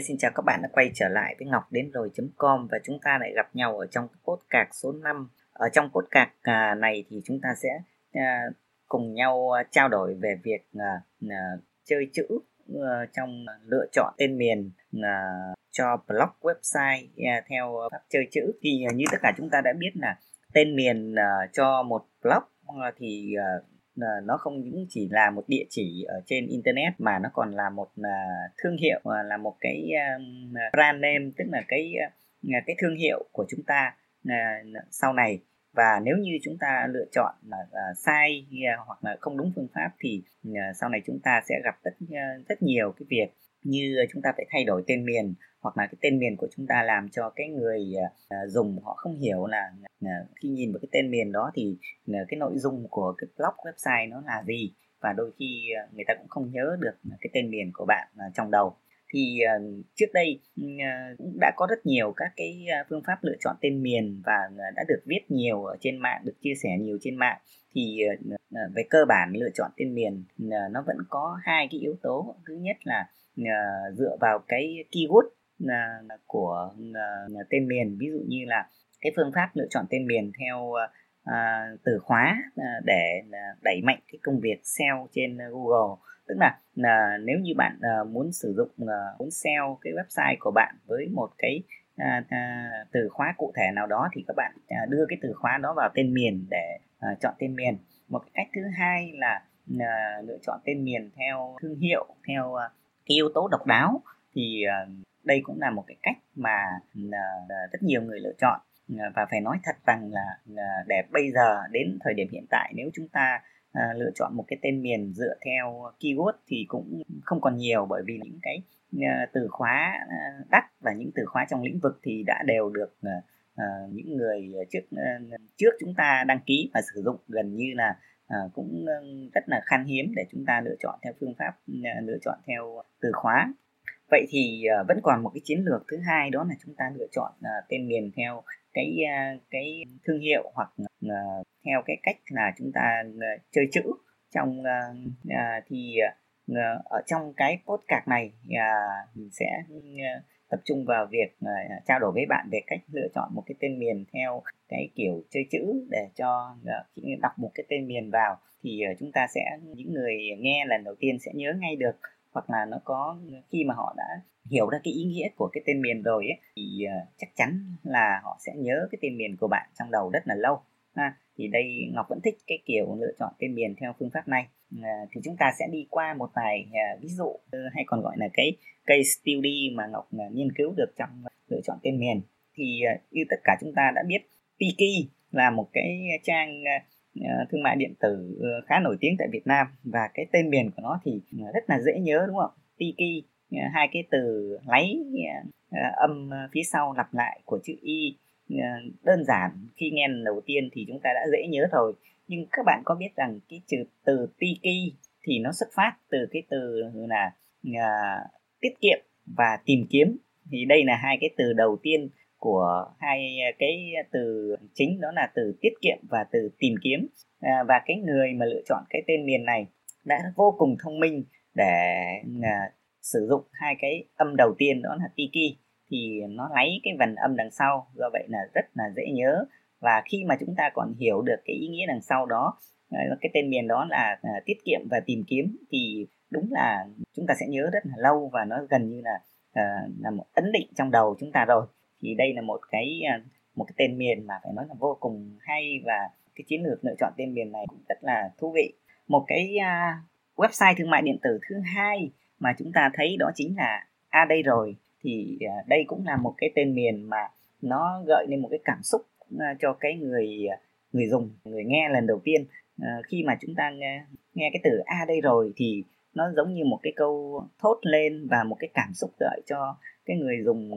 xin chào các bạn đã quay trở lại với ngọc đến rồi.com và chúng ta lại gặp nhau ở trong cốt cạc số 5. Ở trong cốt cạc à, này thì chúng ta sẽ à, cùng nhau à, trao đổi về việc chơi chữ trong lựa chọn tên miền cho blog, website theo pháp chơi chữ. Thì như tất cả chúng ta đã biết là tên miền cho một blog thì Ờ, nó không những chỉ là một địa chỉ ở trên internet mà nó còn là một ờ, thương hiệu ờ, là một cái brand name, tức là cái cái thương hiệu của chúng ta sau này. Và nếu như chúng ta lựa chọn là sai hoặc là không đúng phương pháp thì sau này chúng ta sẽ gặp rất rất nhiều cái việc như chúng ta phải thay đổi tên miền hoặc là cái tên miền của chúng ta làm cho cái người uh, dùng họ không hiểu là uh, khi nhìn vào cái tên miền đó thì uh, cái nội dung của cái blog website nó là gì? Và đôi khi uh, người ta cũng không nhớ được cái tên miền của bạn uh, trong đầu. Thì uh, trước đây uh, cũng đã có rất nhiều các cái uh, phương pháp lựa chọn tên miền và uh, đã được viết nhiều ở trên mạng được chia sẻ nhiều trên mạng. Thì uh, về cơ bản lựa chọn tên miền uh, nó vẫn có hai cái yếu tố. Thứ nhất là uh, dựa vào cái keyword uh, của uh, tên miền. Ví dụ như là cái phương pháp lựa chọn tên miền theo uh, từ khóa uh, để uh, đẩy mạnh cái công việc SEO trên Google. Tức là uh, nếu như bạn uh, muốn sử dụng uh, muốn SEO cái website của bạn với một cái uh, uh, từ khóa cụ thể nào đó thì các bạn uh, đưa cái từ khóa đó vào tên miền để uh, chọn tên miền. Một cái cách thứ hai là uh, lựa chọn tên miền theo thương hiệu theo uh, cái yếu tố độc đáo thì ờ, đây cũng là một cái cách mà ờ, ờ, rất nhiều người lựa chọn. Và phải nói thật rằng là để bây giờ đến thời điểm hiện tại nếu chúng ta lựa chọn một cái tên miền dựa theo keyword thì cũng không còn nhiều bởi vì những cái từ khóa đắt và những từ khóa trong lĩnh vực thì đã đều được những người trước trước chúng ta đăng ký và sử dụng. Gần như là à, cũng ờ, rất là khan hiếm để chúng ta lựa chọn theo phương pháp ờ, lựa chọn theo từ khóa. Vậy thì vẫn còn một cái chiến lược thứ hai đó là chúng ta lựa chọn tên miền theo cái cái thương hiệu hoặc theo cái cách là chúng ta chơi chữ trong thì ở trong cái podcast này à, mình sẽ ừ, tập trung vào việc uh, trao đổi với bạn về cách lựa chọn một cái tên miền theo cái kiểu chơi chữ để cho uh, khi đọc một cái tên miền vào thì uh, chúng ta sẽ những người nghe lần đầu tiên sẽ nhớ ngay được hoặc là nó có khi mà họ đã hiểu ra cái ý nghĩa của cái tên miền rồi ấy, thì uh, chắc chắn là họ sẽ nhớ cái tên miền của bạn trong đầu rất là lâu. Ha thì đây ngọc vẫn thích cái kiểu lựa chọn tên miền theo phương pháp này. À, thì chúng ta sẽ đi qua một vài à, ví dụ ờ, hay còn gọi là cái case study mà ngọc à, nghiên cứu được trong lựa chọn tên miền. Thì à, như tất cả chúng ta đã biết Tiki là một cái trang à, thương mại điện tử khá nổi tiếng tại Việt Nam. Và cái tên miền của nó thì rất là dễ nhớ đúng không? Tiki hai cái từ lấy âm phía sau lặp lại của chữ y. Ờ, đơn giản khi nghe lần đầu tiên thì chúng ta đã dễ nhớ rồi. Nhưng các bạn có biết rằng cái từ từ tiki thì nó xuất phát từ cái từ là uh, tiết kiệm và tìm kiếm. Thì đây là hai cái từ đầu tiên của hai ờ, cái từ chính đó là từ tiết kiệm và từ tìm kiếm. À, và cái người mà lựa chọn cái tên miền này đã vô cùng thông minh để à, sử dụng hai cái âm đầu tiên đó là tiki thì nó lấy cái vần âm đằng sau. Do vậy là rất là dễ nhớ. Và khi mà chúng ta còn hiểu được cái ý nghĩa đằng sau đó ờ, cái tên miền đó là ờ, tiết kiệm và tìm kiếm, thì đúng là chúng ta sẽ nhớ rất là lâu và nó gần như là ờ, là một ấn định trong đầu chúng ta rồi. Thì đây là một cái một cái tên miền mà phải nói là vô cùng hay và cái chiến lược lựa chọn tên miền này cũng rất là thú vị. Một cái website thương mại điện tử thứ hai mà chúng ta thấy đó chính là a à đây rồi thì à, đây cũng là một cái tên miền mà nó gợi lên một cái cảm xúc à, cho cái người à, người dùng người nghe lần đầu tiên. Khi mà chúng ta nghe, nghe cái từ a à đây rồi thì nó giống như một cái câu thốt lên và một cái cảm xúc gợi cho cái người dùng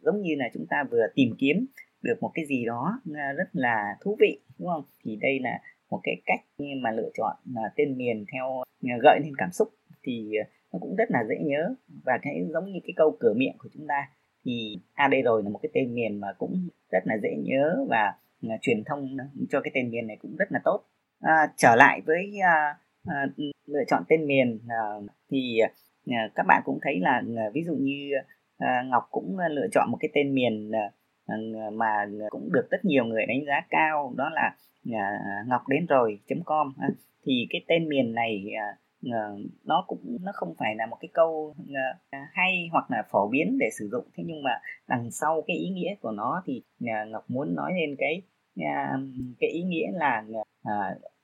giống như là chúng ta vừa tìm kiếm được một cái gì đó rất là thú vị đúng không? Thì đây là một cái cách mà lựa chọn tên miền theo gợi lên cảm xúc. Thì nó cũng rất là dễ nhớ. Và cái giống như cái câu cửa miệng của chúng ta thì ad rồi là một cái tên miền mà cũng rất là dễ nhớ và à, truyền thông cho cái tên miền này cũng rất là tốt. À, trở lại với à, à, lựa chọn tên miền à, thì à, các bạn cũng thấy là à, ví dụ như à, Ngọc cũng lựa chọn một cái tên miền mà cũng được rất nhiều người đánh giá cao đó là ngọc đến rồi com. Thì cái tên miền này Ờ, nó cũng nó không phải là một cái câu ờ, hay hoặc là phổ biến để sử dụng. Thế nhưng mà đằng sau cái ý nghĩa của nó thì ờ, ngọc muốn nói lên cái cái ý nghĩa là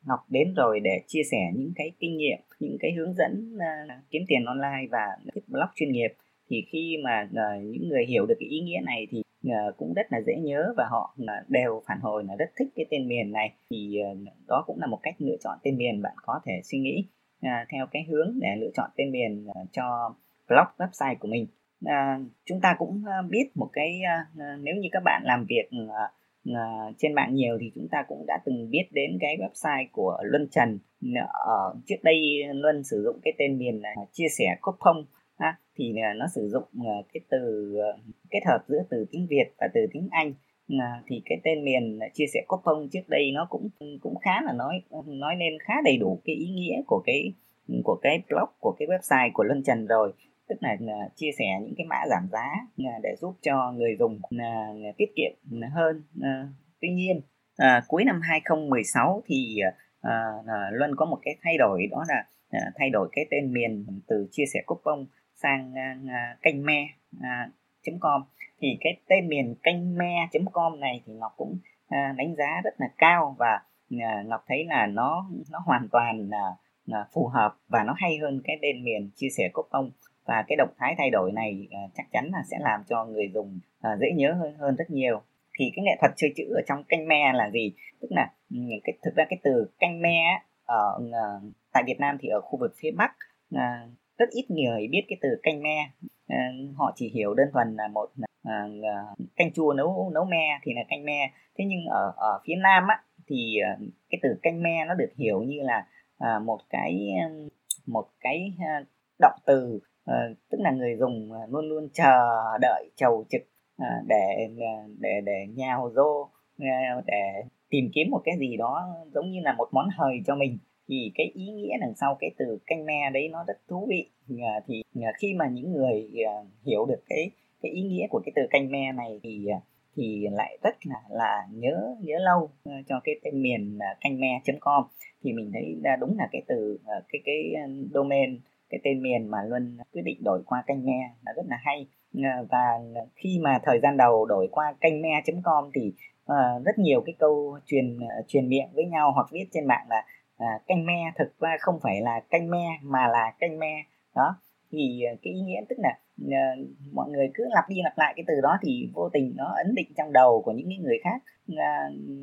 Ngọc đến rồi để chia sẻ những cái kinh nghiệm, những cái hướng dẫn kiếm tiền online và cái blog chuyên nghiệp. Thì khi mà những người hiểu được cái ý nghĩa này thì cũng rất là dễ nhớ và họ đều phản hồi là rất thích cái tên miền này. Thì đó cũng là một cách lựa chọn tên miền bạn có thể suy nghĩ à, theo cái hướng để lựa chọn tên miền à, cho blog website của mình. à, chúng ta cũng à, biết một cái à, à, nếu như các bạn làm việc à, trên mạng nhiều thì chúng ta cũng đã từng biết đến cái website của Luân Trần ở ờ, trước đây Luân sử dụng cái tên miền là chia sẻ cốt phong à, thì nó sử dụng cái từ kết hợp giữa từ tiếng Việt và từ tiếng Anh à, thì cái tên miền à, chia sẻ coupon trước đây nó cũng cũng khá là nói nói nên khá đầy đủ cái ý nghĩa của cái của cái blog của cái website của Luân Trần rồi. Tức là, à, chia sẻ những cái mã giảm giá à, để giúp cho người dùng tiết kiệm hơn tuy nhiên à, cuối năm 2016 thì à, Luân có một cái thay đổi đó là à, thay đổi cái tên miền từ chia sẻ coupon sang à, canh me à, com thì cái tên miền canh me com này thì Ngọc cũng à, đánh giá rất là cao và à, Ngọc thấy là nó nó hoàn toàn là, là phù hợp và nó hay hơn cái tên miền chia sẻ coupon và cái động thái thay đổi này uh, chắc chắn là sẽ làm cho người dùng uh, dễ nhớ hơn hơn rất nhiều. Thì cái nghệ thuật chơi chữ ở trong canh me là gì? Tức là những cái thực ra cái từ canh me ở uh, tại Việt Nam thì ở khu vực phía Bắc uh, rất ít người biết cái từ canh me. Uh, họ chỉ hiểu đơn thuần là một là canh chua nấu nấu me thì là canh me. Thế nhưng ở ở phía Nam á, thì ờ, cái từ canh me nó được hiểu như là à, một cái ờ, một cái ờ, động từ tức là người dùng luôn luôn chờ đợi chầu trực để để để nhào vô để tìm kiếm một cái gì đó giống như là một món hời cho mình. Thì cái ý nghĩa đằng sau cái từ canh me đấy nó rất thú vị. Thì khi mà những người hiểu được cái cái ý nghĩa của cái từ canh me này thì à, thì lại rất là là nhớ nhớ lâu ờ, cho cái tên miền à, canh me.com thì mình thấy đúng là cái từ à, cái cái ờ, domain cái tên miền mà Luân quyết định đổi qua canh me là rất là hay. Ờ, và khi mà thời gian đầu đổi qua canh me.com thì uh, rất nhiều cái câu truyền truyền miệng với nhau hoặc viết trên mạng là uh, me thực ra không phải là canh me mà là canh me. Đó thì à, cái ý nghĩa tức là uh, mọi người cứ lặp đi lặp lại cái từ đó thì vô tình nó ấn định trong đầu của những người khác. Uh,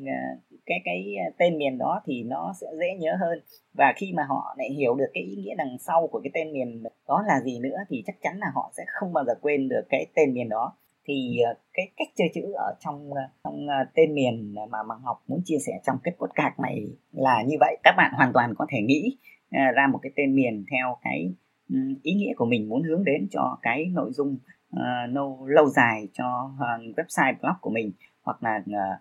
uh, cái cái tên miền đó thì nó sẽ dễ nhớ hơn. Và khi mà họ lại hiểu được cái ý nghĩa đằng sau của cái tên miền đó là gì nữa thì chắc chắn là họ sẽ không bao giờ quên được cái tên miền đó. Thì cái cách chơi chữ ở trong trong tên miền mà bằng học muốn chia sẻ trong cái podcast này là như vậy. Các bạn hoàn toàn có thể nghĩ ra một cái tên miền theo cái ý nghĩa của mình muốn hướng đến cho cái nội dung uh, lâu dài cho uh, website blog của mình hoặc là uh,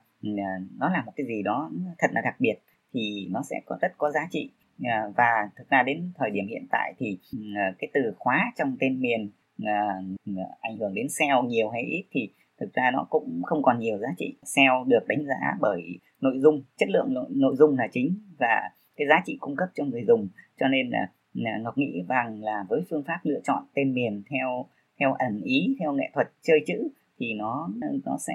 nó là một cái gì đó thật là đặc biệt thì nó sẽ có rất có giá trị. Uh, và thực ra đến thời điểm hiện tại thì uh, cái từ khóa trong tên miền uh, ảnh hưởng đến SEO nhiều hay ít thì thực ra nó cũng không còn nhiều giá trị. SEO được đánh giá bởi nội dung chất lượng nội dung là chính và cái giá trị cung cấp cho người dùng. Cho nên là Ngọc nghĩ rằng là với phương pháp lựa chọn tên miền theo theo ẩn ý, theo nghệ thuật chơi chữ thì nó nó sẽ,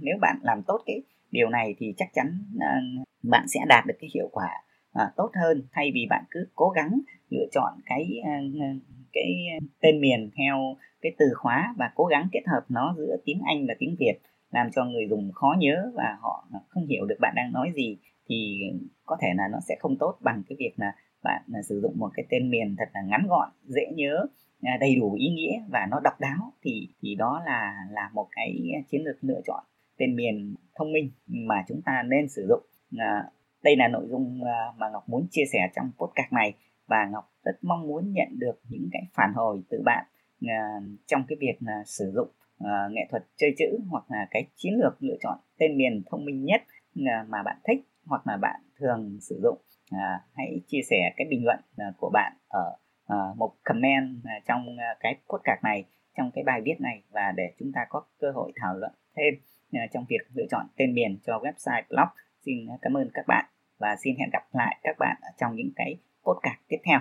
nếu bạn làm tốt cái điều này thì chắc chắn à, bạn sẽ đạt được cái hiệu quả à, tốt hơn. Thay vì bạn cứ cố gắng lựa chọn cái à, cái tên miền theo cái từ khóa và cố gắng kết hợp nó giữa tiếng Anh và tiếng Việt làm cho người dùng khó nhớ và họ không hiểu được bạn đang nói gì thì có thể là nó sẽ không tốt bằng cái việc là bạn là sử dụng một cái tên miền thật là ngắn gọn, dễ nhớ à, đầy đủ ý nghĩa và nó độc đáo thì thì đó là là một cái chiến lược lựa chọn tên miền thông minh mà chúng ta nên sử dụng. À, đây là nội dung à, mà ngọc muốn chia sẻ trong podcast này và ngọc rất mong muốn nhận được những cái phản hồi từ bạn trong cái việc là sử dụng nghệ thuật chơi chữ hoặc là cái chiến lược lựa chọn tên miền thông minh nhất mà bạn thích hoặc là bạn thường sử dụng à, hãy chia sẻ cái bình luận à, của bạn ở à, một comment à, trong à, cái podcast này trong cái bài viết này và để chúng ta có cơ hội thảo luận thêm à, trong việc lựa chọn tên miền cho website blog. Xin cảm ơn các bạn và xin hẹn gặp lại các bạn ở trong những cái podcast tiếp theo.